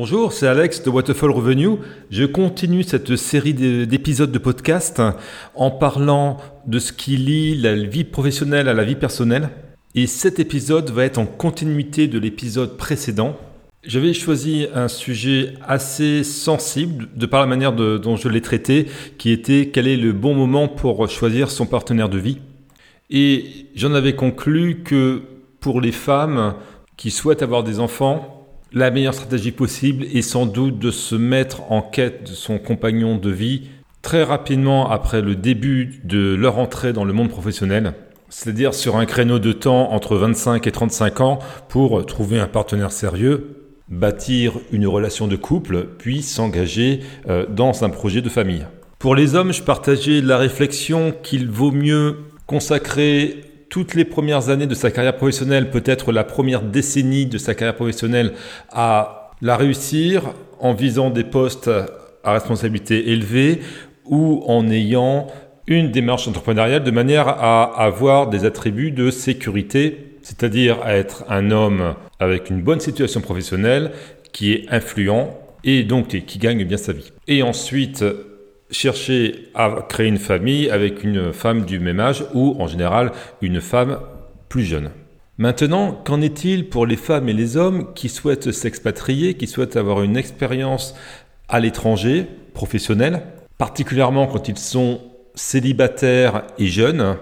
Bonjour, c'est Alex de Waterfall Revenue. Je continue cette série d'épisodes de podcast en parlant de ce qui lie la vie professionnelle à la vie personnelle. Et cet épisode va être en continuité de l'épisode précédent. J'avais choisi un sujet assez sensible de par la manière dont je l'ai traité, qui était quel est le bon moment pour choisir son partenaire de vie. Et j'en avais conclu que pour les femmes qui souhaitent avoir des enfants, la meilleure stratégie possible est sans doute de se mettre en quête de son compagnon de vie très rapidement après le début de leur entrée dans le monde professionnel, c'est-à-dire sur un créneau de temps entre 25 et 35 ans pour trouver un partenaire sérieux, bâtir une relation de couple, puis s'engager euh, dans un projet de famille. Pour les hommes, je partageais la réflexion qu'il vaut mieux consacrer toutes les premières années de sa carrière professionnelle, peut-être la première décennie de sa carrière professionnelle, à la réussir en visant des postes à responsabilité élevée ou en ayant une démarche entrepreneuriale de manière à avoir des attributs de sécurité, c'est-à-dire à être un homme avec une bonne situation professionnelle, qui est influent et donc qui gagne bien sa vie. Et ensuite, chercher à créer une famille avec une femme du même âge ou en général une femme plus jeune. Maintenant, qu'en est-il pour les femmes et les hommes qui souhaitent s'expatrier, qui souhaitent avoir une expérience à l'étranger, professionnelle, particulièrement quand ils sont célibataires et jeunes,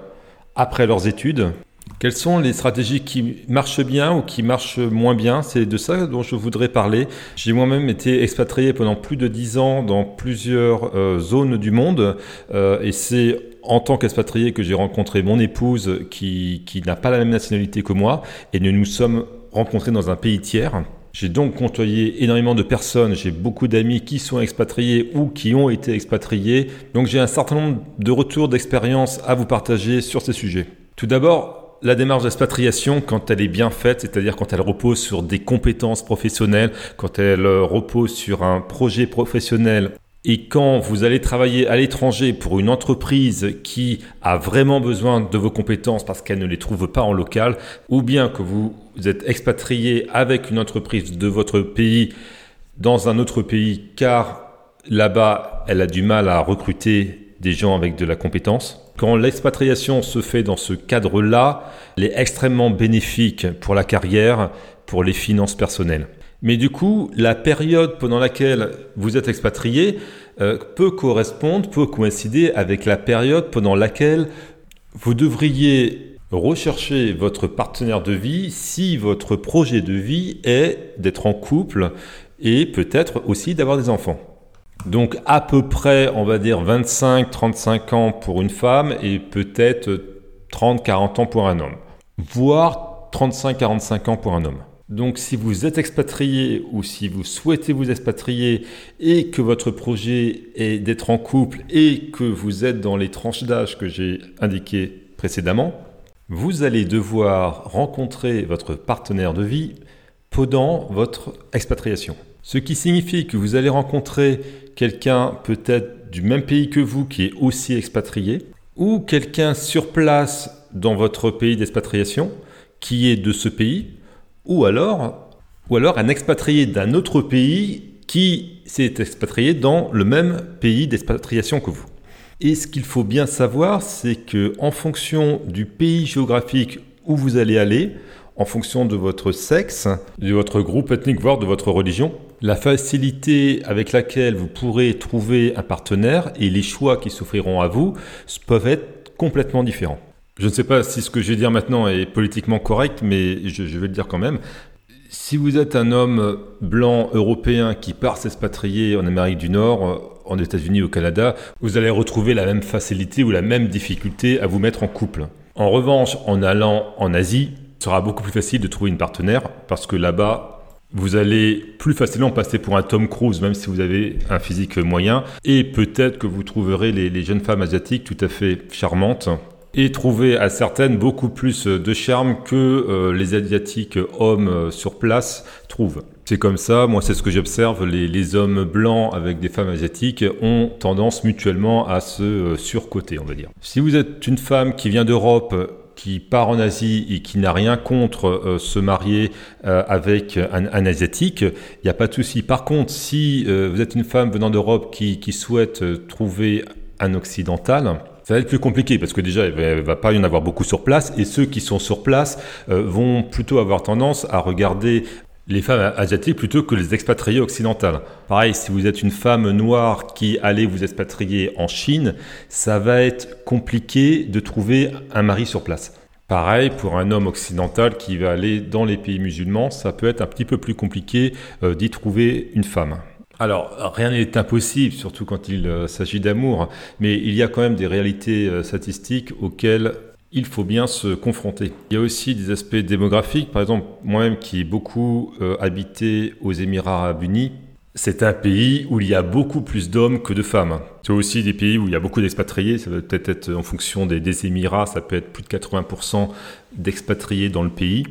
après leurs études? Quelles sont les stratégies qui marchent bien ou qui marchent moins bien? C'est de ça dont je voudrais parler. J'ai moi-même été expatrié pendant plus de dix ans dans plusieurs euh, zones du monde euh, et c'est en tant qu'expatrié que j'ai rencontré mon épouse qui, qui n'a pas la même nationalité que moi et nous nous sommes rencontrés dans un pays tiers. J'ai donc côtoyé énormément de personnes, j'ai beaucoup d'amis qui sont expatriés ou qui ont été expatriés, donc j'ai un certain nombre de retours d'expérience à vous partager sur ces sujets. Tout d'abord, la démarche d'expatriation, quand elle est bien faite, c'est-à-dire quand elle repose sur des compétences professionnelles, quand elle repose sur un projet professionnel, et quand vous allez travailler à l'étranger pour une entreprise qui a vraiment besoin de vos compétences parce qu'elle ne les trouve pas en local, ou bien que vous êtes expatrié avec une entreprise de votre pays dans un autre pays car là-bas elle a du mal à recruter des gens avec de la compétence, quand l'expatriation se fait dans ce cadre-là, elle est extrêmement bénéfique pour la carrière, pour les finances personnelles. Mais du coup, la période pendant laquelle vous êtes expatrié euh, peut correspondre, peut coïncider avec la période pendant laquelle vous devriez rechercher votre partenaire de vie si votre projet de vie est d'être en couple et peut-être aussi d'avoir des enfants. Donc à peu près, on va dire 25-35 ans pour une femme et peut-être 30-40 ans pour un homme. Voire 35-45 ans pour un homme. Donc si vous êtes expatrié ou si vous souhaitez vous expatrier et que votre projet est d'être en couple et que vous êtes dans les tranches d'âge que j'ai indiquées précédemment, vous allez devoir rencontrer votre partenaire de vie pendant votre expatriation. Ce qui signifie que vous allez rencontrer quelqu'un peut-être du même pays que vous qui est aussi expatrié, ou quelqu'un sur place dans votre pays d'expatriation qui est de ce pays, ou alors, un expatrié d'un autre pays qui s'est expatrié dans le même pays d'expatriation que vous. Et ce qu'il faut bien savoir, c'est que en fonction du pays géographique où vous allez aller, en fonction de votre sexe, de votre groupe ethnique, voire de votre religion, la facilité avec laquelle vous pourrez trouver un partenaire et les choix qui s'offriront à vous peuvent être complètement différents. Je ne sais pas si ce que je vais dire maintenant est politiquement correct, mais je, vais le dire quand même. Si vous êtes un homme blanc européen qui part s'expatrier en Amérique du Nord, en États-Unis, au Canada, vous allez retrouver la même facilité ou la même difficulté à vous mettre en couple. En revanche, en allant en Asie, sera beaucoup plus facile de trouver une partenaire parce que là-bas, vous allez plus facilement passer pour un Tom Cruise, même si vous avez un physique moyen. Et peut-être que vous trouverez les, jeunes femmes asiatiques tout à fait charmantes et trouver à certaines beaucoup plus de charme que euh, les asiatiques hommes euh, sur place trouvent. C'est comme ça, moi c'est ce que j'observe, les, hommes blancs avec des femmes asiatiques ont tendance mutuellement à se euh, surcoter, on va dire. Si vous êtes une femme qui vient d'Europe qui part en Asie et qui n'a rien contre se marier avec un, Asiatique, il n'y a pas de souci. Par contre, si vous êtes une femme venant d'Europe qui, qui souhaite trouver un Occidental, ça va être plus compliqué parce que déjà, il ne va pas y en avoir beaucoup sur place et ceux qui sont sur place vont plutôt avoir tendance à regarder les femmes asiatiques plutôt que les expatriés occidentales. Pareil, si vous êtes une femme noire qui allait vous expatrier en Chine, ça va être compliqué de trouver un mari sur place. Pareil, pour un homme occidental qui va aller dans les pays musulmans, ça peut être un petit peu plus compliqué euh, d'y trouver une femme. Alors, rien n'est impossible, surtout quand il euh, s'agit d'amour, mais il y a quand même des réalités euh, statistiques auxquelles il faut bien se confronter. Il y a aussi des aspects démographiques. Par exemple, moi-même qui ai beaucoup euh, habité aux Émirats arabes unis, c'est un pays où il y a beaucoup plus d'hommes que de femmes. C'est aussi des pays où il y a beaucoup d'expatriés. Ça peut peut-être être en fonction des, des Émirats, ça peut être plus de 80% d'expatriés dans le pays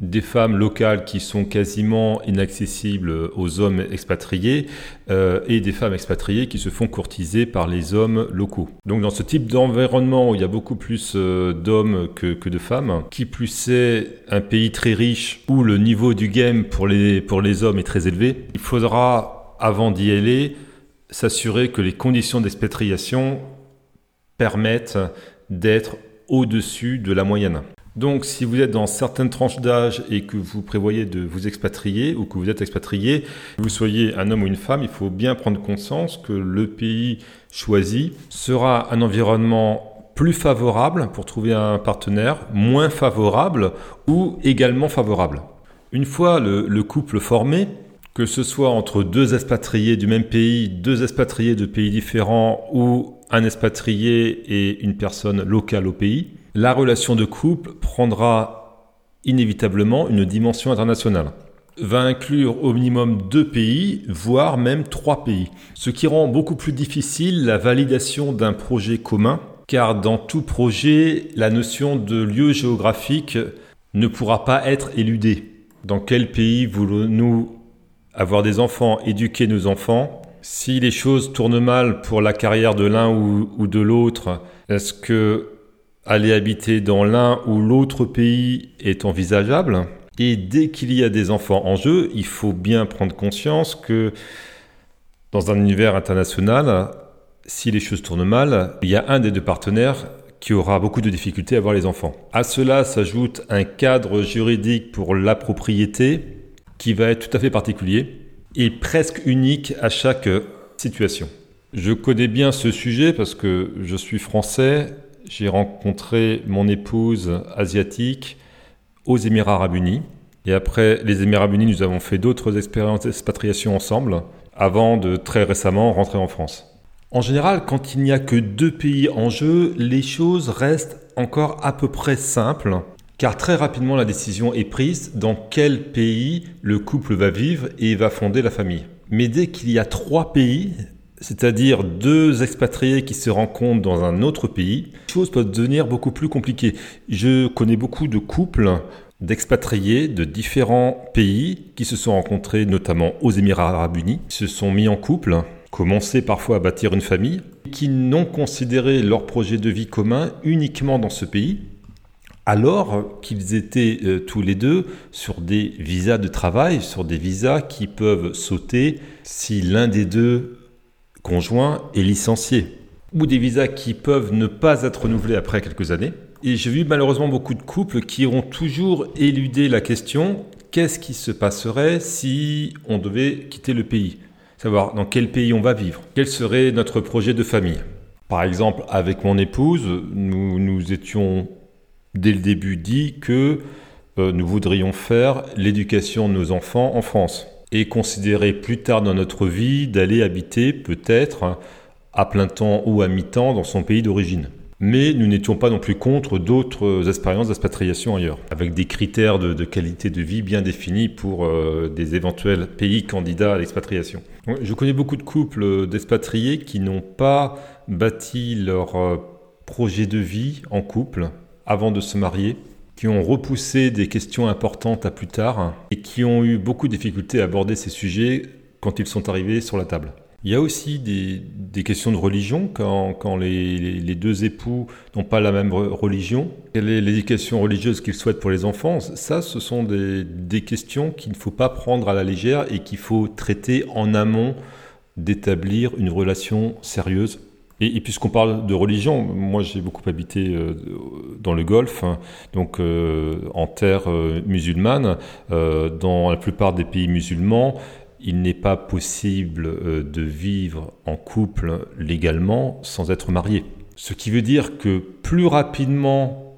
des femmes locales qui sont quasiment inaccessibles aux hommes expatriés euh, et des femmes expatriées qui se font courtiser par les hommes locaux. Donc dans ce type d'environnement où il y a beaucoup plus euh, d'hommes que, que, de femmes, qui plus est un pays très riche où le niveau du game pour les, pour les hommes est très élevé, il faudra, avant d'y aller, s'assurer que les conditions d'expatriation permettent d'être au-dessus de la moyenne. Donc, si vous êtes dans certaines tranches d'âge et que vous prévoyez de vous expatrier ou que vous êtes expatrié, que vous soyez un homme ou une femme, il faut bien prendre conscience que le pays choisi sera un environnement plus favorable pour trouver un partenaire, moins favorable ou également favorable. Une fois le, le couple formé, que ce soit entre deux expatriés du même pays, deux expatriés de pays différents ou un expatrié et une personne locale au pays, la relation de couple prendra inévitablement une dimension internationale. Va inclure au minimum deux pays, voire même trois pays, ce qui rend beaucoup plus difficile la validation d'un projet commun, car dans tout projet, la notion de lieu géographique ne pourra pas être éludée. Dans quel pays voulons-nous avoir des enfants, éduquer nos enfants? Si les choses tournent mal pour la carrière de l'un ou, de l'autre, est-ce que aller habiter dans l'un ou l'autre pays est envisageable. Et dès qu'il y a des enfants en jeu, il faut bien prendre conscience que dans un univers international, si les choses tournent mal, il y a un des deux partenaires qui aura beaucoup de difficultés à avoir les enfants. À cela s'ajoute un cadre juridique pour la propriété qui va être tout à fait particulier et presque unique à chaque situation. Je connais bien ce sujet parce que je suis français j'ai rencontré mon épouse asiatique aux Émirats arabes unis. Et après les Émirats arabes unis, nous avons fait d'autres expériences d'expatriation ensemble avant de très récemment rentrer en France. En général, quand il n'y a que deux pays en jeu, les choses restent encore à peu près simples, car très rapidement la décision est prise dans quel pays le couple va vivre et va fonder la famille. Mais dès qu'il y a trois pays, c'est-à-dire deux expatriés qui se rencontrent dans un autre pays, les choses peuvent devenir beaucoup plus compliquées. Je connais beaucoup de couples d'expatriés de différents pays qui se sont rencontrés notamment aux Émirats arabes unis, se sont mis en couple, commencé parfois à bâtir une famille, qui n'ont considéré leur projet de vie commun uniquement dans ce pays, alors qu'ils étaient euh, tous les deux sur des visas de travail, sur des visas qui peuvent sauter si l'un des deux conjoint est licencié, ou des visas qui peuvent ne pas être renouvelés après quelques années. Et j'ai vu malheureusement beaucoup de couples qui ont toujours éludé la question qu'est-ce qui se passerait si on devait quitter le pays? Savoir dans quel pays on va vivre, quel serait notre projet de famille? Par exemple, avec mon épouse, nous nous étions dès le début dit que euh, nous voudrions faire l'éducation de nos enfants en France et considérer plus tard dans notre vie d'aller habiter peut-être à plein temps ou à mi-temps dans son pays d'origine. Mais nous n'étions pas non plus contre d'autres expériences d'expatriation ailleurs, avec des critères de, qualité de vie bien définis pour euh, des éventuels pays candidats à l'expatriation. Je connais beaucoup de couples d'expatriés qui n'ont pas bâti leur euh, projet de vie en couple avant de se marier qui ont repoussé des questions importantes à plus tard et qui ont eu beaucoup de difficultés à aborder ces sujets quand ils sont arrivés sur la table. Il y a aussi des, questions de religion quand, les, deux époux n'ont pas la même religion. Quelle est l'éducation religieuse qu'ils souhaitent pour les enfants? Ça, ce sont des, questions qu'il ne faut pas prendre à la légère et qu'il faut traiter en amont d'établir une relation sérieuse et, puisqu'on parle de religion, moi j'ai beaucoup habité euh, dans le Golfe, hein, donc euh, en terre euh, musulmane. dans la plupart des pays musulmans, il n'est pas possible de vivre en couple légalement sans être marié. Ce qui veut dire que plus rapidement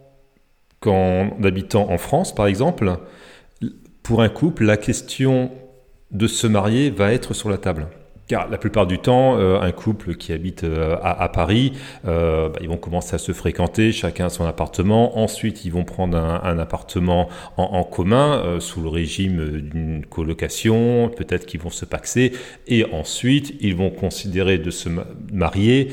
qu'en habitant en France, par exemple, pour un couple, la question de se marier va être sur la table. Car la plupart du temps, euh, un couple qui habite euh, à, Paris, euh, bah, ils vont commencer à se fréquenter, chacun son appartement. Ensuite, ils vont prendre un, appartement en, commun sous le régime d'une colocation. Peut-être qu'ils vont se paxer. Et ensuite, ils vont considérer de se marier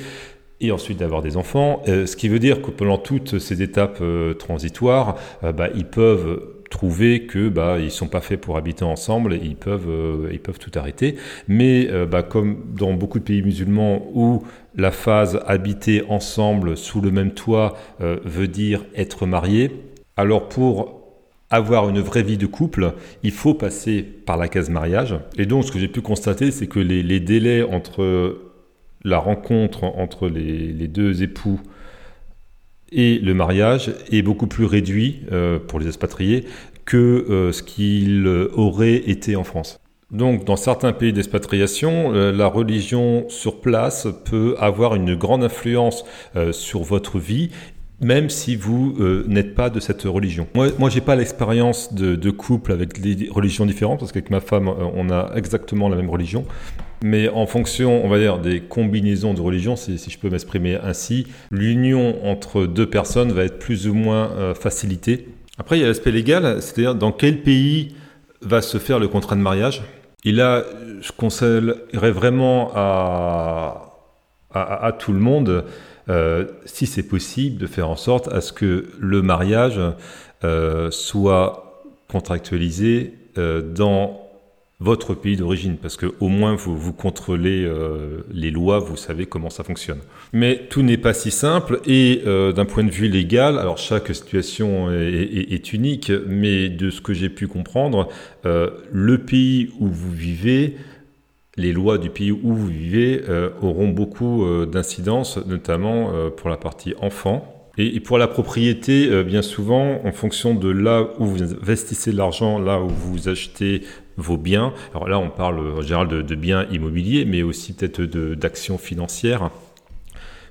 et ensuite d'avoir des enfants. ce qui veut dire que pendant toutes ces étapes transitoires, bah, ils peuvent trouver que bah ils sont pas faits pour habiter ensemble et ils peuvent euh, ils peuvent tout arrêter mais euh, bah, comme dans beaucoup de pays musulmans où la phase habiter ensemble sous le même toit euh, veut dire être marié alors pour avoir une vraie vie de couple, il faut passer par la case mariage. Et donc, ce que j'ai pu constater, c'est que les, délais entre la rencontre entre les, les deux époux et le mariage est beaucoup plus réduit euh, pour les expatriés que euh, ce qu'il aurait été en France. Donc dans certains pays d'expatriation, euh, la religion sur place peut avoir une grande influence sur votre vie même si vous n'êtes pas de cette religion. Moi, moi j'ai pas l'expérience de, de, couple avec des religions différentes, parce qu'avec ma femme, on a exactement la même religion. Mais en fonction, on va dire, des combinaisons de religions, si, je peux m'exprimer ainsi, l'union entre deux personnes va être plus ou moins euh, facilitée. Après, il y a l'aspect légal, c'est-à-dire dans quel pays va se faire le contrat de mariage? Et là, je conseillerais vraiment à, à, tout le monde, euh, si c'est possible, de faire en sorte à ce que le mariage euh, soit contractualisé dans votre pays d'origine, parce que au moins vous, vous contrôlez euh, les lois, vous savez comment ça fonctionne. Mais tout n'est pas si simple, et euh, d'un point de vue légal, alors chaque situation est, unique, mais de ce que j'ai pu comprendre, euh, le pays où vous vivez, les lois du pays où vous vivez auront beaucoup d'incidence, notamment pour la partie enfant. Et, pour la propriété, bien souvent, en fonction de là où vous investissez l'argent, là où vous achetez vos biens. Alors là, on parle en général de, biens immobiliers, mais aussi peut-être d'actions financières,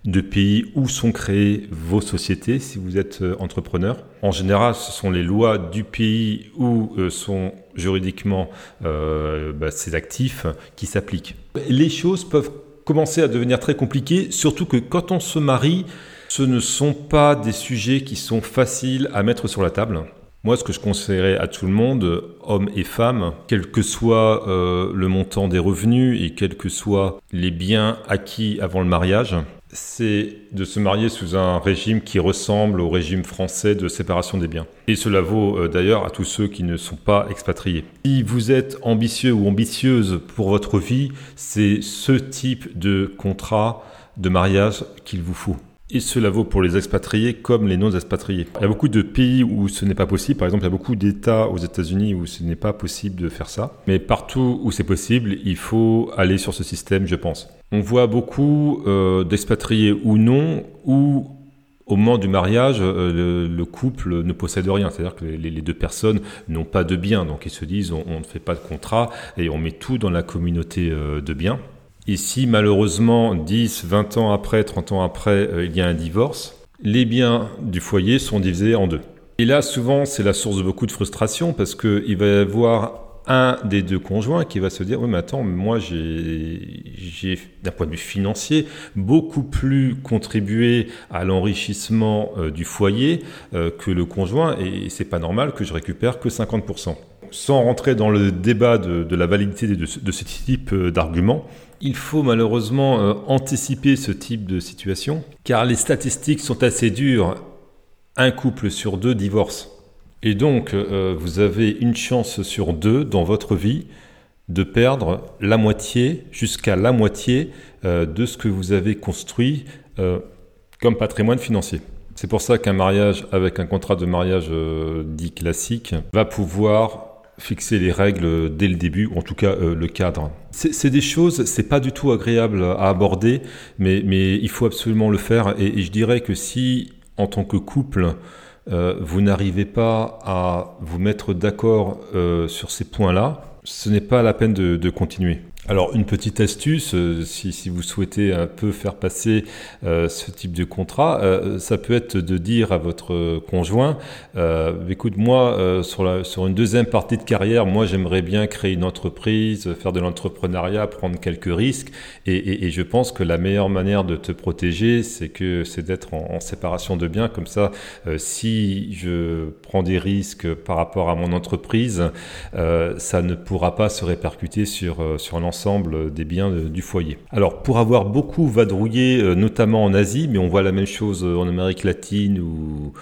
de pays où sont créées vos sociétés si vous êtes euh, entrepreneur. En général, ce sont les lois du pays où euh, sont juridiquement euh, bah, ces actifs qui s'appliquent. Les choses peuvent commencer à devenir très compliquées, surtout que quand on se marie, ce ne sont pas des sujets qui sont faciles à mettre sur la table. Moi, ce que je conseillerais à tout le monde, hommes et femmes, quel que soit euh, le montant des revenus et quels que soient les biens acquis avant le mariage, c'est de se marier sous un régime qui ressemble au régime français de séparation des biens. Et cela vaut euh, d'ailleurs à tous ceux qui ne sont pas expatriés. Si vous êtes ambitieux ou ambitieuse pour votre vie, c'est ce type de contrat de mariage qu'il vous faut. Cela vaut pour les expatriés comme les non-expatriés. Il y a beaucoup de pays où ce n'est pas possible. Par exemple, il y a beaucoup d'États aux États-Unis où ce n'est pas possible de faire ça. Mais partout où c'est possible, il faut aller sur ce système, je pense. On voit beaucoup euh, d'expatriés ou non où au moment du mariage, euh, le, couple ne possède rien. C'est-à-dire que les, deux personnes n'ont pas de biens. Donc ils se disent on, on, ne fait pas de contrat et on met tout dans la communauté euh, de biens. Ici, malheureusement, 10, 20 ans après, 30 ans après, euh, il y a un divorce. Les biens du foyer sont divisés en deux. Et là, souvent, c'est la source de beaucoup de frustration parce qu'il va y avoir un des deux conjoints qui va se dire oui mais attends moi j'ai d'un point de vue financier beaucoup plus contribué à l'enrichissement euh, du foyer euh, que le conjoint et c'est pas normal que je récupère que 50%. Sans rentrer dans le débat de, la validité de, ce type d'argument, il faut malheureusement euh, anticiper ce type de situation, car les statistiques sont assez dures. Un couple sur deux divorce. Et donc, euh, vous avez une chance sur deux dans votre vie de perdre la moitié, jusqu'à la moitié euh, de ce que vous avez construit euh, comme patrimoine financier. C'est pour ça qu'un mariage avec un contrat de mariage euh, dit classique va pouvoir fixer les règles dès le début, ou en tout cas le cadre. C'est des choses, c'est pas du tout agréable à aborder, mais, mais il faut absolument le faire. Et, je dirais que si, en tant que couple, vous n'arrivez pas à vous mettre d'accord sur ces points-là, ce n'est pas la peine de, continuer. Alors une petite astuce, euh, si, vous souhaitez un peu faire passer euh, ce type de contrat, euh, ça peut être de dire à votre conjoint, écoute moi sur, sur une deuxième partie de carrière, moi j'aimerais bien créer une entreprise, faire de l'entrepreneuriat, prendre quelques risques, et, je pense que la meilleure manière de te protéger, c'est que c'est d'être en, séparation de biens, comme ça, si je prends des risques par rapport à mon entreprise, ça ne pourra pas se répercuter sur sur l'ensemble des biens du foyer. Alors pour avoir beaucoup vadrouillé, euh, notamment en Asie, mais on voit la même chose en Amérique latine ou,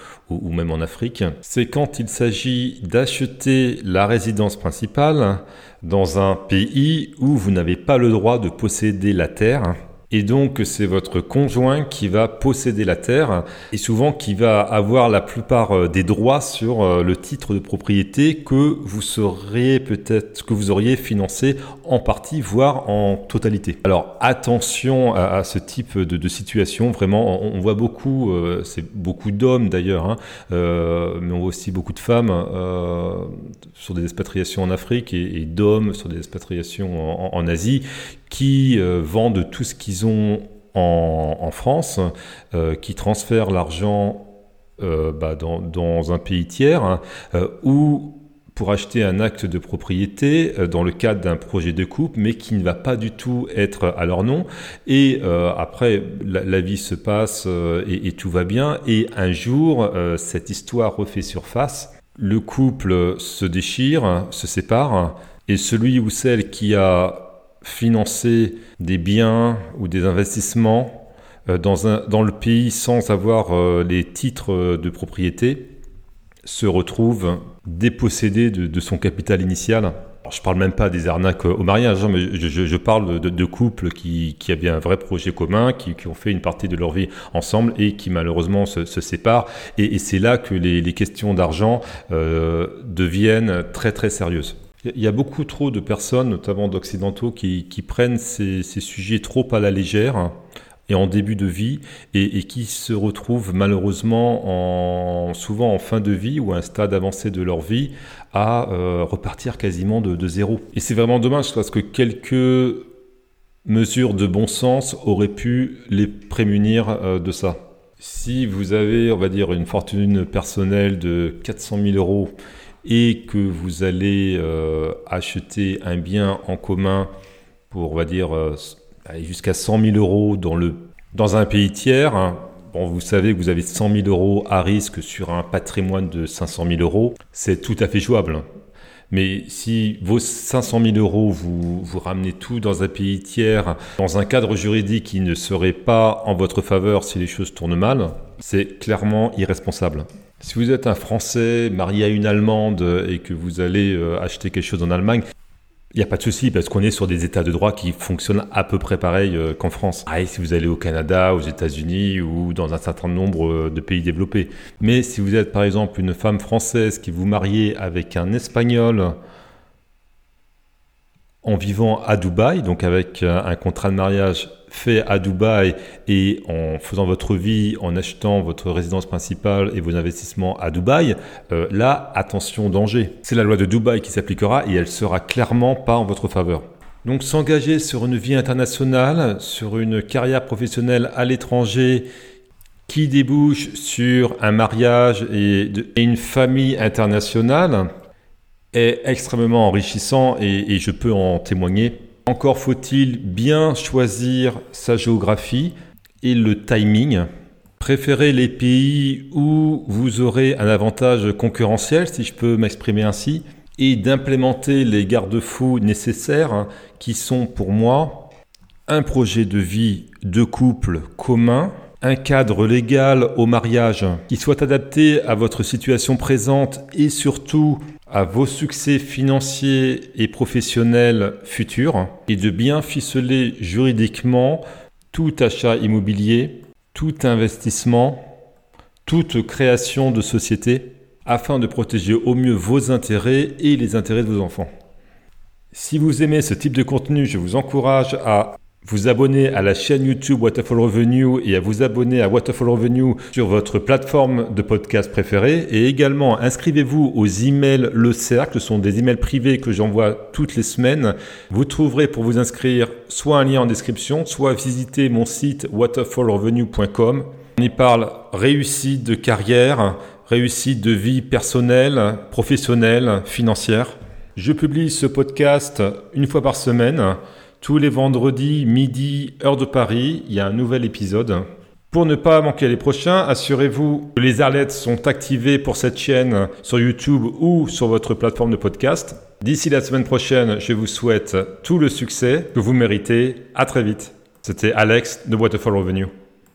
même en Afrique, c'est quand il s'agit d'acheter la résidence principale dans un pays où vous n'avez pas le droit de posséder la terre et donc, c'est votre conjoint qui va posséder la terre et souvent qui va avoir la plupart euh, des droits sur euh, le titre de propriété que vous seriez peut-être, que vous auriez financé en partie, voire en totalité. Alors, attention à, ce type de, situation. Vraiment, on, voit beaucoup, euh, c'est beaucoup d'hommes d'ailleurs, hein, mais on voit aussi beaucoup de femmes sur des expatriations en Afrique et, d'hommes sur des expatriations en Asie qui euh, vendent tout ce qu'ils ont en, France, euh, qui transfèrent l'argent euh, bah, dans, un pays tiers, hein, ou pour acheter un acte de propriété dans le cadre d'un projet de coupe, mais qui ne va pas du tout être à leur nom. Et après, la, vie se passe et, et, tout va bien. Et un jour, cette histoire refait surface. Le couple se déchire, se sépare, et celui ou celle qui a financer des biens ou des investissements euh, dans, le pays sans avoir euh, les titres euh, de propriété se retrouve dépossédé de, son capital initial. Je je parle même pas des arnaques au mariage, hein, mais je, parle de, couples qui, avaient un vrai projet commun, qui, ont fait une partie de leur vie ensemble et qui malheureusement se, séparent. Et, c'est là que les, les questions d'argent deviennent très très sérieuses. Il y a beaucoup trop de personnes, notamment d'occidentaux, qui, prennent ces, sujets trop à la légère et en début de vie et, qui se retrouvent malheureusement en, souvent en fin de vie ou à un stade avancé de leur vie à euh, repartir quasiment de, zéro. Et c'est vraiment dommage parce que quelques mesures de bon sens auraient pu les prémunir euh, de ça. Si vous avez, on va dire, une fortune personnelle de 400 000 euros et que vous allez euh, acheter un bien en commun pour, on va dire, jusqu'à 100 000 euros dans, le, dans un pays tiers, hein, bon, vous savez que vous avez 100 000 euros à risque sur un patrimoine de 500 000 euros, c'est tout à fait jouable. Mais si vos 500 000 euros, vous, vous ramenez tout dans un pays tiers, dans un cadre juridique qui ne serait pas en votre faveur si les choses tournent mal, c'est clairement irresponsable. Si vous êtes un Français marié à une Allemande et que vous allez euh, acheter quelque chose en Allemagne, il n'y a pas de souci parce qu'on est sur des états de droit qui fonctionnent à peu près pareil euh, qu'en France. Ah, si vous allez au Canada, aux États-Unis ou dans un certain nombre euh, de pays développés. Mais si vous êtes par exemple une femme française qui vous mariez avec un Espagnol en vivant à Dubaï, donc avec un contrat de mariage fait à Dubaï et en faisant votre vie, en achetant votre résidence principale et vos investissements à Dubaï, euh, là, attention, danger. C'est la loi de Dubaï qui s'appliquera et elle sera clairement pas en votre faveur. Donc s'engager sur une vie internationale, sur une carrière professionnelle à l'étranger qui débouche sur un mariage et, une famille internationale est extrêmement enrichissant et je peux en témoigner. Encore faut-il bien choisir sa géographie et le timing. Préférez les pays où vous aurez un avantage concurrentiel, si je peux m'exprimer ainsi, et d'implémenter les garde-fous nécessaires hein, qui sont pour moi un projet de vie de couple commun, un cadre légal au mariage qui soit adapté à votre situation présente et surtout à vos succès financiers et professionnels futurs et de bien ficeler juridiquement tout achat immobilier, tout investissement, toute création de société afin de protéger au mieux vos intérêts et les intérêts de vos enfants. Si vous aimez ce type de contenu, je vous encourage à vous abonner à la chaîne YouTube Waterfall Revenue et à vous abonner à Waterfall Revenue sur votre plateforme de podcast préférée. Et également, inscrivez-vous aux emails Le Cercle. Ce sont des emails privés que j'envoie toutes les semaines. Vous trouverez pour vous inscrire soit un lien en description, soit visiter mon site waterfallrevenue.com. On y parle réussite de carrière, réussite de vie personnelle, professionnelle, financière. Je publie ce podcast une fois par semaine. Tous les vendredis, midi, heure de Paris, il y a un nouvel épisode. Pour ne pas manquer les prochains, assurez-vous que les alertes sont activées pour cette chaîne sur YouTube ou sur votre plateforme de podcast. D'ici la semaine prochaine, je vous souhaite tout le succès que vous méritez. À très vite. C'était Alex de Waterfall Revenue.